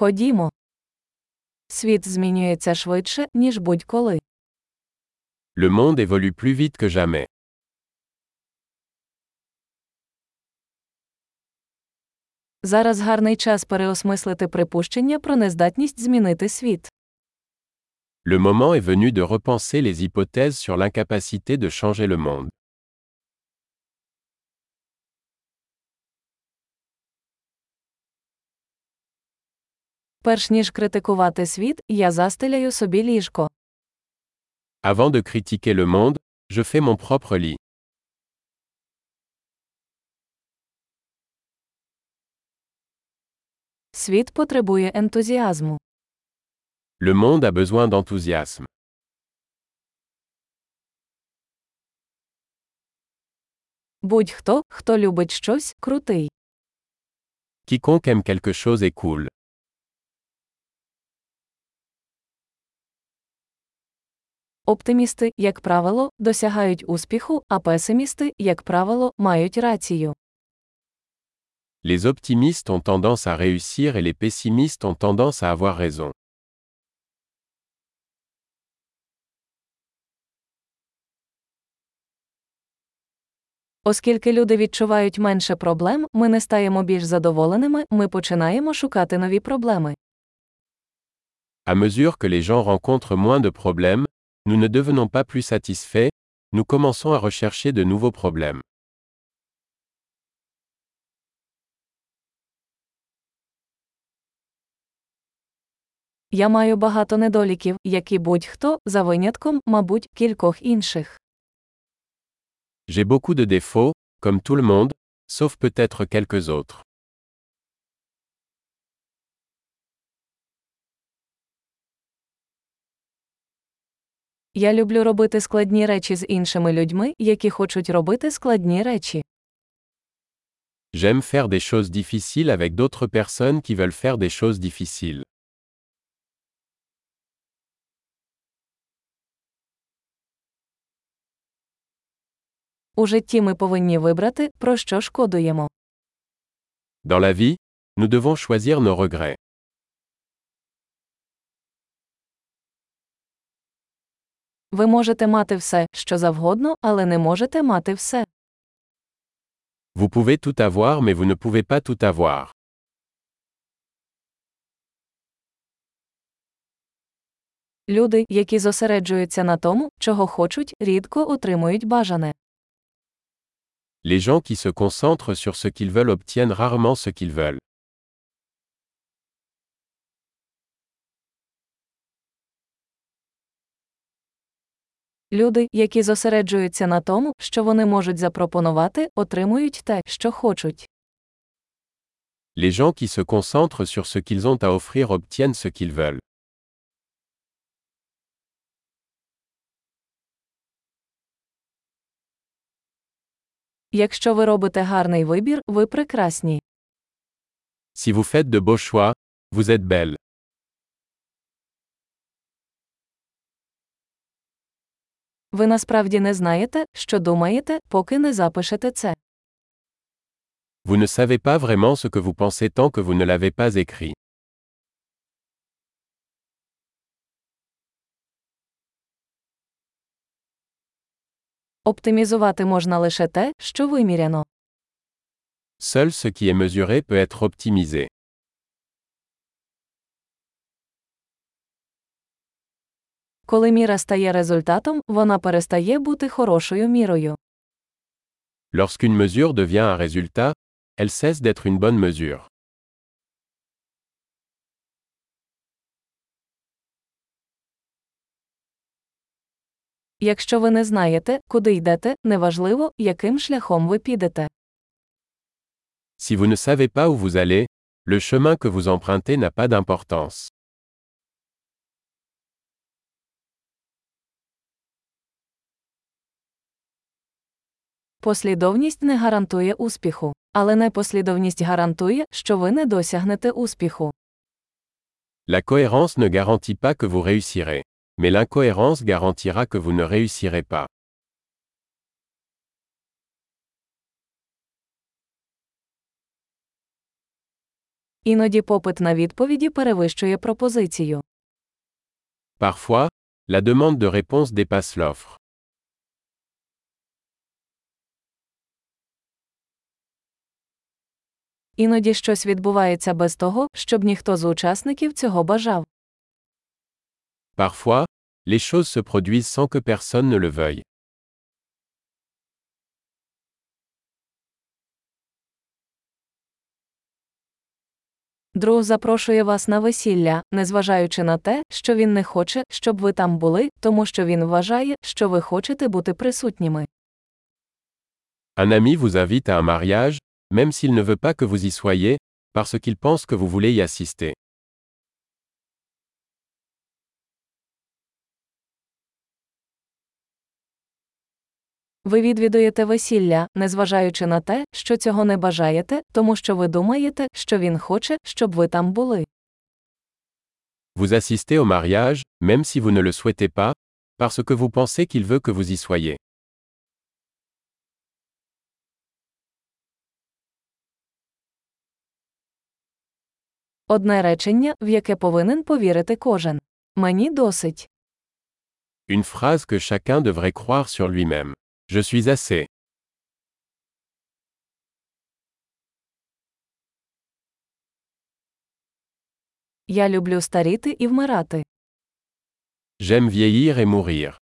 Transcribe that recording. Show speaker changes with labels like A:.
A: Ходімо. Світ змінюється швидше, ніж будь-коли.
B: Le monde évolue plus vite que jamais.
A: Зараз гарний час переосмислити припущення про нездатність змінити світ.
B: Le moment est venu de repenser les hypothèses sur l'incapacité de changer le monde.
A: Перш ніж критикувати світ, я застеляю собі ліжко.
B: Avant de critiquer le monde, je fais mon propre lit.
A: Світ потребує ентузіазму.
B: Le monde a besoin d'enthousiasme.
A: Будь-хто, хто любить щось, крутий.
B: Quiconque aime quelque chose est cool.
A: Оптимісти, як правило, досягають успіху, а песимісти, як правило, мають рацію.
B: Les optimistes ont tendance à réussir et les pessimistes ont tendance à avoir raison.
A: Оскільки люди відчувають менше проблем, ми не стаємо більш задоволеними, ми починаємо шукати нові проблеми.
B: À mesure que les gens rencontrent moins de problèmes, nous ne devenons pas plus satisfaits, nous commençons à rechercher de nouveaux problèmes.
A: Я маю багато недоліків, як і будь-хто, за винятком, мабуть, кількох інших.
B: J'ai beaucoup de défauts, comme tout le monde, sauf peut-être quelques autres.
A: Я люблю робити складні речі з іншими людьми, які хочуть робити складні речі.
B: J'aime faire des choses difficiles avec d'autres personnes qui veulent faire des choses difficiles.
A: У житті ми повинні вибрати, про що шкодуємо.
B: Dans la vie, nous devons choisir nos regrets.
A: Ви можете мати все, що завгодно, але не можете мати все.
B: Vous pouvez tout avoir mais vous ne pouvez pas tout avoir.
A: Люди, які зосереджуються на тому, чого хочуть, рідко отримують бажане.
B: Les gens qui se concentrent sur ce qu'ils veulent obtiennent rarement ce qu'ils veulent.
A: Люди, які зосереджуються на тому, що вони можуть запропонувати, отримують те, що хочуть.
B: Les gens qui se concentrent sur ce qu'ils ont à offrir obtiennent ce qu'ils veulent.
A: Якщо ви робите гарний вибір, ви прекрасні.
B: Si vous faites de beaux choix, vous êtes belle.
A: Ви насправді не знаєте, що думаєте, поки не запишете це.
B: Vous ne savez pas vraiment ce que vous pensez tant que vous ne l'avez pas écrit.
A: Оптимізувати можна лише те, що виміряно.
B: Seul ce qui est mesuré peut être optimisé.
A: Коли міра стає результатом, вона перестає бути хорошою мірою.
B: Lorsqu'une mesure devient un résultat, elle cesse d'être une bonne mesure.
A: Якщо ви не знаєте, куди йдете, неважливо, яким шляхом ви підете.
B: Si vous ne savez pas où vous allez, le chemin que vous empruntez n'a pas d'importance.
A: Послідовність не гарантує успіху, але непослідовність гарантує, що ви не досягнете успіху.
B: La cohérence ne garantit pas que vous réussirez. Mais l'incohérence garantira que vous ne réussirez pas.
A: Іноді попит на відповіді перевищує пропозицію.
B: Parfois, la demande de réponse dépasse l'offre.
A: Іноді щось відбувається без того, щоб ніхто з учасників цього бажав.
B: Parfois, les choses se produisent sans que personne ne le veuille.
A: Друг запрошує вас на весілля, незважаючи на те, що він не хоче, щоб ви там були, тому що він вважає, що ви хочете бути присутніми.
B: Un ami vous invite à un mariage, même s'il ne veut pas que vous y soyez, parce qu'il pense que vous voulez y assister.
A: Ви відвідуєте весілля, незважаючи на те, що цього не бажаєте, тому що ви думаєте, що він хоче, щоб ви там були.
B: Vous assistez au mariage, même si vous ne le souhaitez pas, parce que vous pensez qu'il veut que vous y soyez.
A: Одне речення, в яке повинен повірити кожен. Мені досить.
B: Une phrase que chacun devrait croire sur lui-même. Je suis assez.
A: Я люблю старіти і вмирати.
B: J'aime vieillir et mourir.